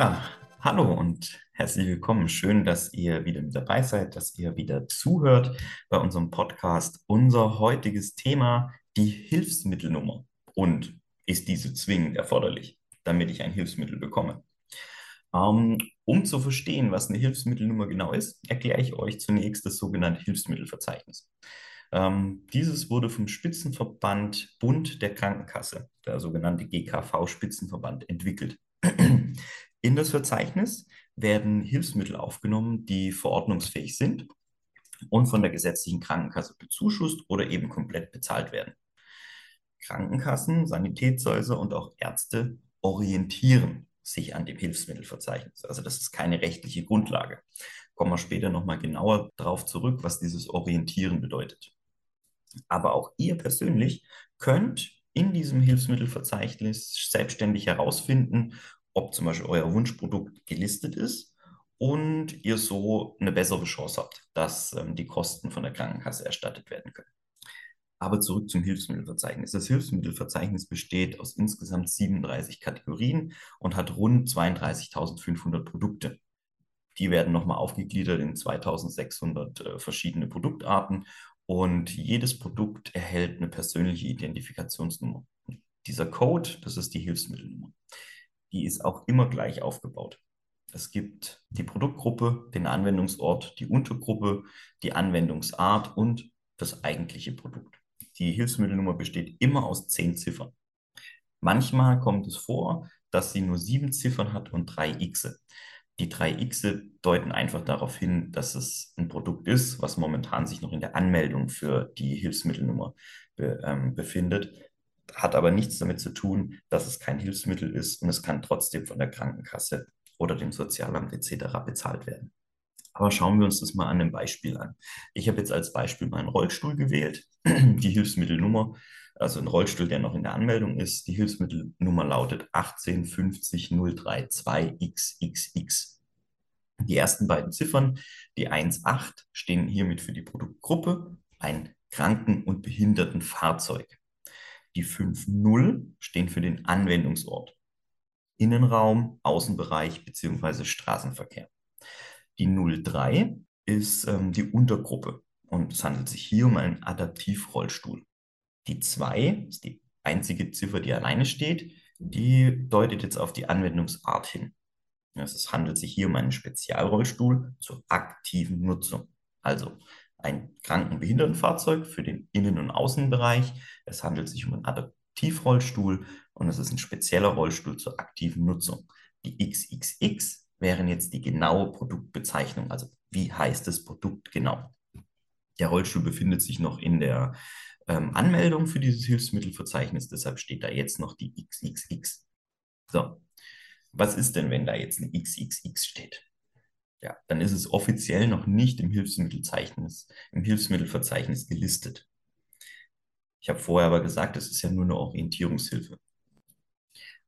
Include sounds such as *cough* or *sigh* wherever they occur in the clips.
Ja, hallo und herzlich willkommen. Schön, dass ihr wieder mit dabei seid, dass ihr wieder zuhört bei unserem Podcast. Unser heutiges Thema, die Hilfsmittelnummer. Und ist diese zwingend erforderlich, damit ich ein Hilfsmittel bekomme? Ähm, um zu verstehen, was eine Hilfsmittelnummer genau ist, erkläre ich euch zunächst das sogenannte Hilfsmittelverzeichnis. Ähm, dieses wurde vom Spitzenverband Bund der Krankenkasse, der sogenannte GKV-Spitzenverband, entwickelt. In das Verzeichnis werden Hilfsmittel aufgenommen, die verordnungsfähig sind und von der gesetzlichen Krankenkasse bezuschusst oder eben komplett bezahlt werden. Krankenkassen, Sanitätshäuser und auch Ärzte orientieren sich an dem Hilfsmittelverzeichnis. Also das ist keine rechtliche Grundlage. Kommen wir später nochmal genauer darauf zurück, was dieses Orientieren bedeutet. Aber auch ihr persönlich könnt in diesem Hilfsmittelverzeichnis selbstständig herausfinden, ob zum Beispiel euer Wunschprodukt gelistet ist und ihr so eine bessere Chance habt, dass ähm, die Kosten von der Krankenkasse erstattet werden können. Aber zurück zum Hilfsmittelverzeichnis. Das Hilfsmittelverzeichnis besteht aus insgesamt 37 Kategorien und hat rund 32.500 Produkte. Die werden nochmal aufgegliedert in 2600 äh, verschiedene Produktarten und jedes Produkt erhält eine persönliche Identifikationsnummer. Dieser Code, das ist die Hilfsmittelnummer. Die ist auch immer gleich aufgebaut. Es gibt die Produktgruppe, den Anwendungsort, die Untergruppe, die Anwendungsart und das eigentliche Produkt. Die Hilfsmittelnummer besteht immer aus zehn Ziffern. Manchmal kommt es vor, dass sie nur sieben Ziffern hat und drei Xe. Die drei Xe deuten einfach darauf hin, dass es ein Produkt ist, was momentan sich noch in der Anmeldung für die Hilfsmittelnummer be, ähm, befindet, hat aber nichts damit zu tun, dass es kein Hilfsmittel ist und es kann trotzdem von der Krankenkasse oder dem Sozialamt etc. bezahlt werden. Aber schauen wir uns das mal an einem Beispiel an. Ich habe jetzt als Beispiel meinen Rollstuhl gewählt, *clears throat* die Hilfsmittelnummer, also ein Rollstuhl, der noch in der Anmeldung ist. Die Hilfsmittelnummer lautet 1850032XXX. Die ersten beiden Ziffern, die 1,8, stehen hiermit für die Produktgruppe, ein Kranken- und Behindertenfahrzeug. Die 5.0 stehen für den Anwendungsort. Innenraum, Außenbereich bzw. Straßenverkehr. Die 03 ist ähm, die Untergruppe und es handelt sich hier um einen Adaptivrollstuhl. Die 2 ist die einzige Ziffer, die alleine steht. Die deutet jetzt auf die Anwendungsart hin. Es handelt sich hier um einen Spezialrollstuhl zur aktiven Nutzung. Also ein Krankenbehindertenfahrzeug für den Innen- und Außenbereich. Es handelt sich um einen Adaptivrollstuhl und es ist ein spezieller Rollstuhl zur aktiven Nutzung. Die XXX wären jetzt die genaue Produktbezeichnung. Also wie heißt das Produkt genau? Der Rollstuhl befindet sich noch in der ähm, Anmeldung für dieses Hilfsmittelverzeichnis, deshalb steht da jetzt noch die XXX. So, was ist denn, wenn da jetzt eine XXX steht? Ja, dann ist es offiziell noch nicht im Hilfsmittelverzeichnis, im Hilfsmittelverzeichnis gelistet. Ich habe vorher aber gesagt, es ist ja nur eine Orientierungshilfe.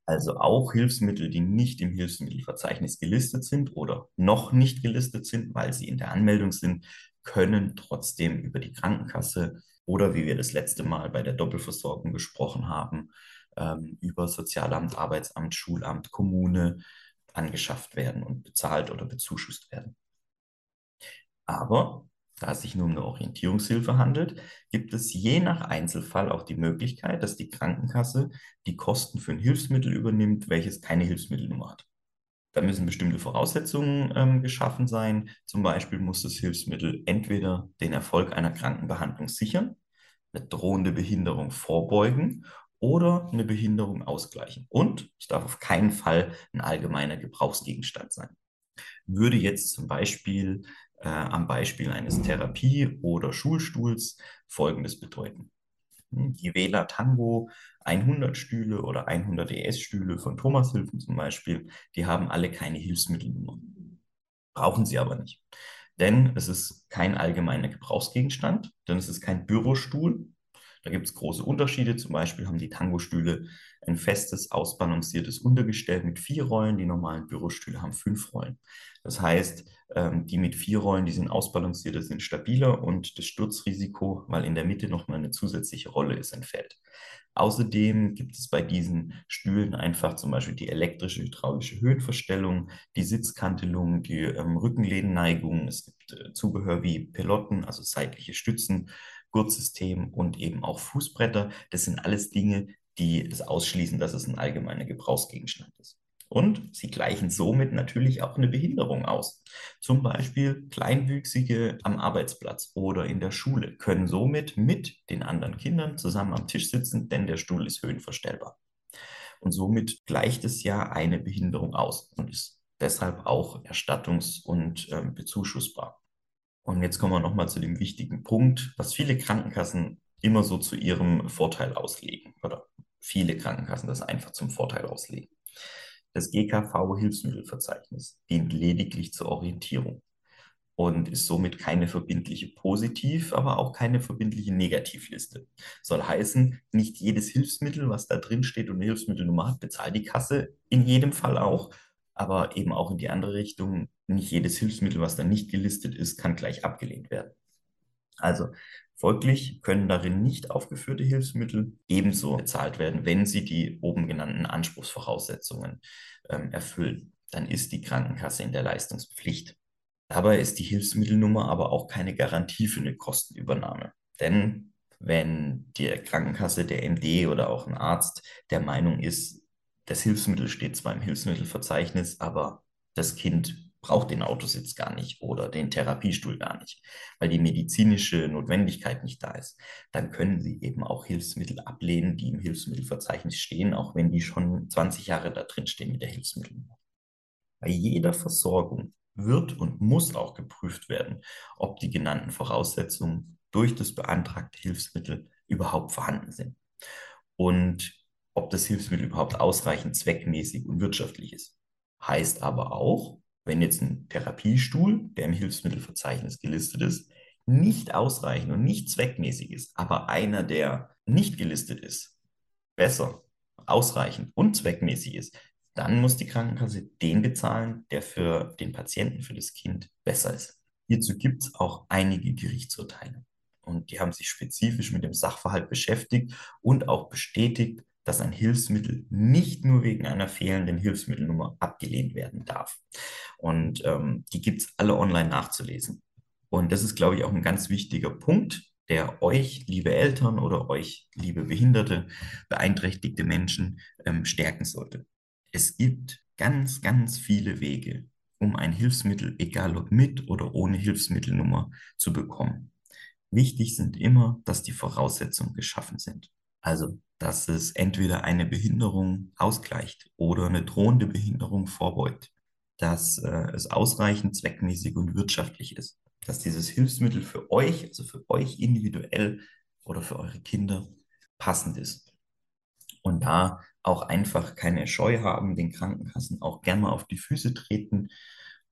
Also auch Hilfsmittel, die nicht im Hilfsmittelverzeichnis gelistet sind oder noch nicht gelistet sind, weil sie in der Anmeldung sind, können trotzdem über die Krankenkasse oder wie wir das letzte Mal bei der Doppelversorgung gesprochen haben, ähm, über Sozialamt, Arbeitsamt, Schulamt, Kommune angeschafft werden und bezahlt oder bezuschusst werden. Aber da es sich nur um eine Orientierungshilfe handelt, gibt es je nach Einzelfall auch die Möglichkeit, dass die Krankenkasse die Kosten für ein Hilfsmittel übernimmt, welches keine Hilfsmittelnummer hat. Da müssen bestimmte Voraussetzungen ähm, geschaffen sein. Zum Beispiel muss das Hilfsmittel entweder den Erfolg einer Krankenbehandlung sichern, eine drohende Behinderung vorbeugen oder eine Behinderung ausgleichen. Und es darf auf keinen Fall ein allgemeiner Gebrauchsgegenstand sein. Würde jetzt zum Beispiel äh, am Beispiel eines Therapie- oder Schulstuhls Folgendes bedeuten. Hm, die Wähler Tango 100 Stühle oder 100 ES-Stühle von Thomas Hilfen zum Beispiel, die haben alle keine Hilfsmittelnummer. Brauchen sie aber nicht. Denn es ist kein allgemeiner Gebrauchsgegenstand, denn es ist kein Bürostuhl. Da gibt es große Unterschiede. Zum Beispiel haben die Tango-Stühle ein festes, ausbalanciertes Untergestell mit vier Rollen. Die normalen Bürostühle haben fünf Rollen. Das heißt, ähm, die mit vier Rollen, die sind ausbalancierter, sind stabiler und das Sturzrisiko, weil in der Mitte nochmal eine zusätzliche Rolle ist, entfällt. Außerdem gibt es bei diesen Stühlen einfach zum Beispiel die elektrische hydraulische Höhenverstellung, die Sitzkantelung, die ähm, Rückenledenneigung. Es gibt äh, Zubehör wie Pelotten, also seitliche Stützen, Gurtsystem und eben auch Fußbretter. Das sind alles Dinge, die es ausschließen, dass es ein allgemeiner Gebrauchsgegenstand ist. Und sie gleichen somit natürlich auch eine Behinderung aus. Zum Beispiel Kleinwüchsige am Arbeitsplatz oder in der Schule können somit mit den anderen Kindern zusammen am Tisch sitzen, denn der Stuhl ist höhenverstellbar. Und somit gleicht es ja eine Behinderung aus und ist deshalb auch erstattungs- und äh, bezuschussbar. Und jetzt kommen wir nochmal zu dem wichtigen Punkt, was viele Krankenkassen immer so zu ihrem Vorteil auslegen oder viele Krankenkassen das einfach zum Vorteil auslegen. Das GKV-Hilfsmittelverzeichnis dient lediglich zur Orientierung und ist somit keine verbindliche Positiv-, aber auch keine verbindliche Negativliste. Soll heißen, nicht jedes Hilfsmittel, was da drin steht und eine Hilfsmittelnummer hat, bezahlt die Kasse in jedem Fall auch, aber eben auch in die andere Richtung. Nicht jedes Hilfsmittel, was da nicht gelistet ist, kann gleich abgelehnt werden. Also Folglich können darin nicht aufgeführte Hilfsmittel ebenso bezahlt werden, wenn sie die oben genannten Anspruchsvoraussetzungen ähm, erfüllen. Dann ist die Krankenkasse in der Leistungspflicht. Dabei ist die Hilfsmittelnummer aber auch keine Garantie für eine Kostenübernahme. Denn wenn die Krankenkasse, der MD oder auch ein Arzt der Meinung ist, das Hilfsmittel steht zwar im Hilfsmittelverzeichnis, aber das Kind braucht den Autositz gar nicht oder den Therapiestuhl gar nicht, weil die medizinische Notwendigkeit nicht da ist, dann können Sie eben auch Hilfsmittel ablehnen, die im Hilfsmittelverzeichnis stehen, auch wenn die schon 20 Jahre da drin stehen mit der Hilfsmittelnummer. Bei jeder Versorgung wird und muss auch geprüft werden, ob die genannten Voraussetzungen durch das beantragte Hilfsmittel überhaupt vorhanden sind und ob das Hilfsmittel überhaupt ausreichend zweckmäßig und wirtschaftlich ist. Heißt aber auch, wenn jetzt ein Therapiestuhl, der im Hilfsmittelverzeichnis gelistet ist, nicht ausreichend und nicht zweckmäßig ist, aber einer, der nicht gelistet ist, besser, ausreichend und zweckmäßig ist, dann muss die Krankenkasse den bezahlen, der für den Patienten, für das Kind besser ist. Hierzu gibt es auch einige Gerichtsurteile. Und die haben sich spezifisch mit dem Sachverhalt beschäftigt und auch bestätigt, dass ein Hilfsmittel nicht nur wegen einer fehlenden Hilfsmittelnummer abgelehnt werden darf. Und ähm, die gibt es alle online nachzulesen. Und das ist, glaube ich, auch ein ganz wichtiger Punkt, der euch, liebe Eltern oder euch, liebe Behinderte, beeinträchtigte Menschen, ähm, stärken sollte. Es gibt ganz, ganz viele Wege, um ein Hilfsmittel, egal ob mit oder ohne Hilfsmittelnummer, zu bekommen. Wichtig sind immer, dass die Voraussetzungen geschaffen sind. Also dass es entweder eine Behinderung ausgleicht oder eine drohende Behinderung vorbeugt, dass äh, es ausreichend zweckmäßig und wirtschaftlich ist, dass dieses Hilfsmittel für euch, also für euch individuell oder für eure Kinder passend ist. Und da auch einfach keine Scheu haben, den Krankenkassen auch gern mal auf die Füße treten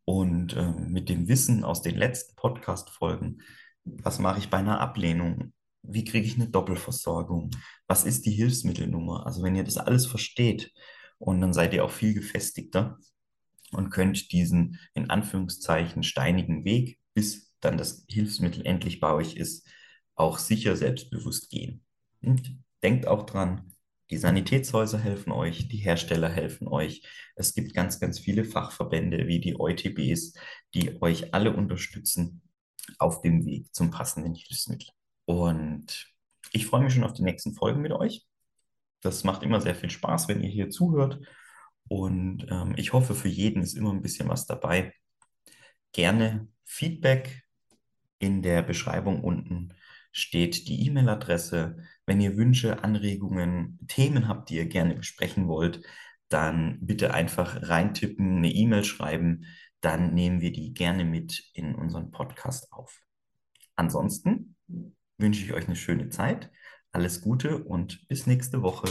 und äh, mit dem Wissen aus den letzten Podcast-Folgen, was mache ich bei einer Ablehnung? Wie kriege ich eine Doppelversorgung? Was ist die Hilfsmittelnummer? Also wenn ihr das alles versteht und dann seid ihr auch viel gefestigter und könnt diesen in Anführungszeichen steinigen Weg, bis dann das Hilfsmittel endlich bei euch ist, auch sicher selbstbewusst gehen. Und denkt auch dran, die Sanitätshäuser helfen euch, die Hersteller helfen euch. Es gibt ganz, ganz viele Fachverbände wie die EuTBs, die euch alle unterstützen auf dem Weg zum passenden Hilfsmittel. Und ich freue mich schon auf die nächsten Folgen mit euch. Das macht immer sehr viel Spaß, wenn ihr hier zuhört. Und ähm, ich hoffe, für jeden ist immer ein bisschen was dabei. Gerne Feedback. In der Beschreibung unten steht die E-Mail-Adresse. Wenn ihr Wünsche, Anregungen, Themen habt, die ihr gerne besprechen wollt, dann bitte einfach reintippen, eine E-Mail schreiben. Dann nehmen wir die gerne mit in unseren Podcast auf. Ansonsten wünsche ich euch eine schöne Zeit. Alles Gute und bis nächste Woche.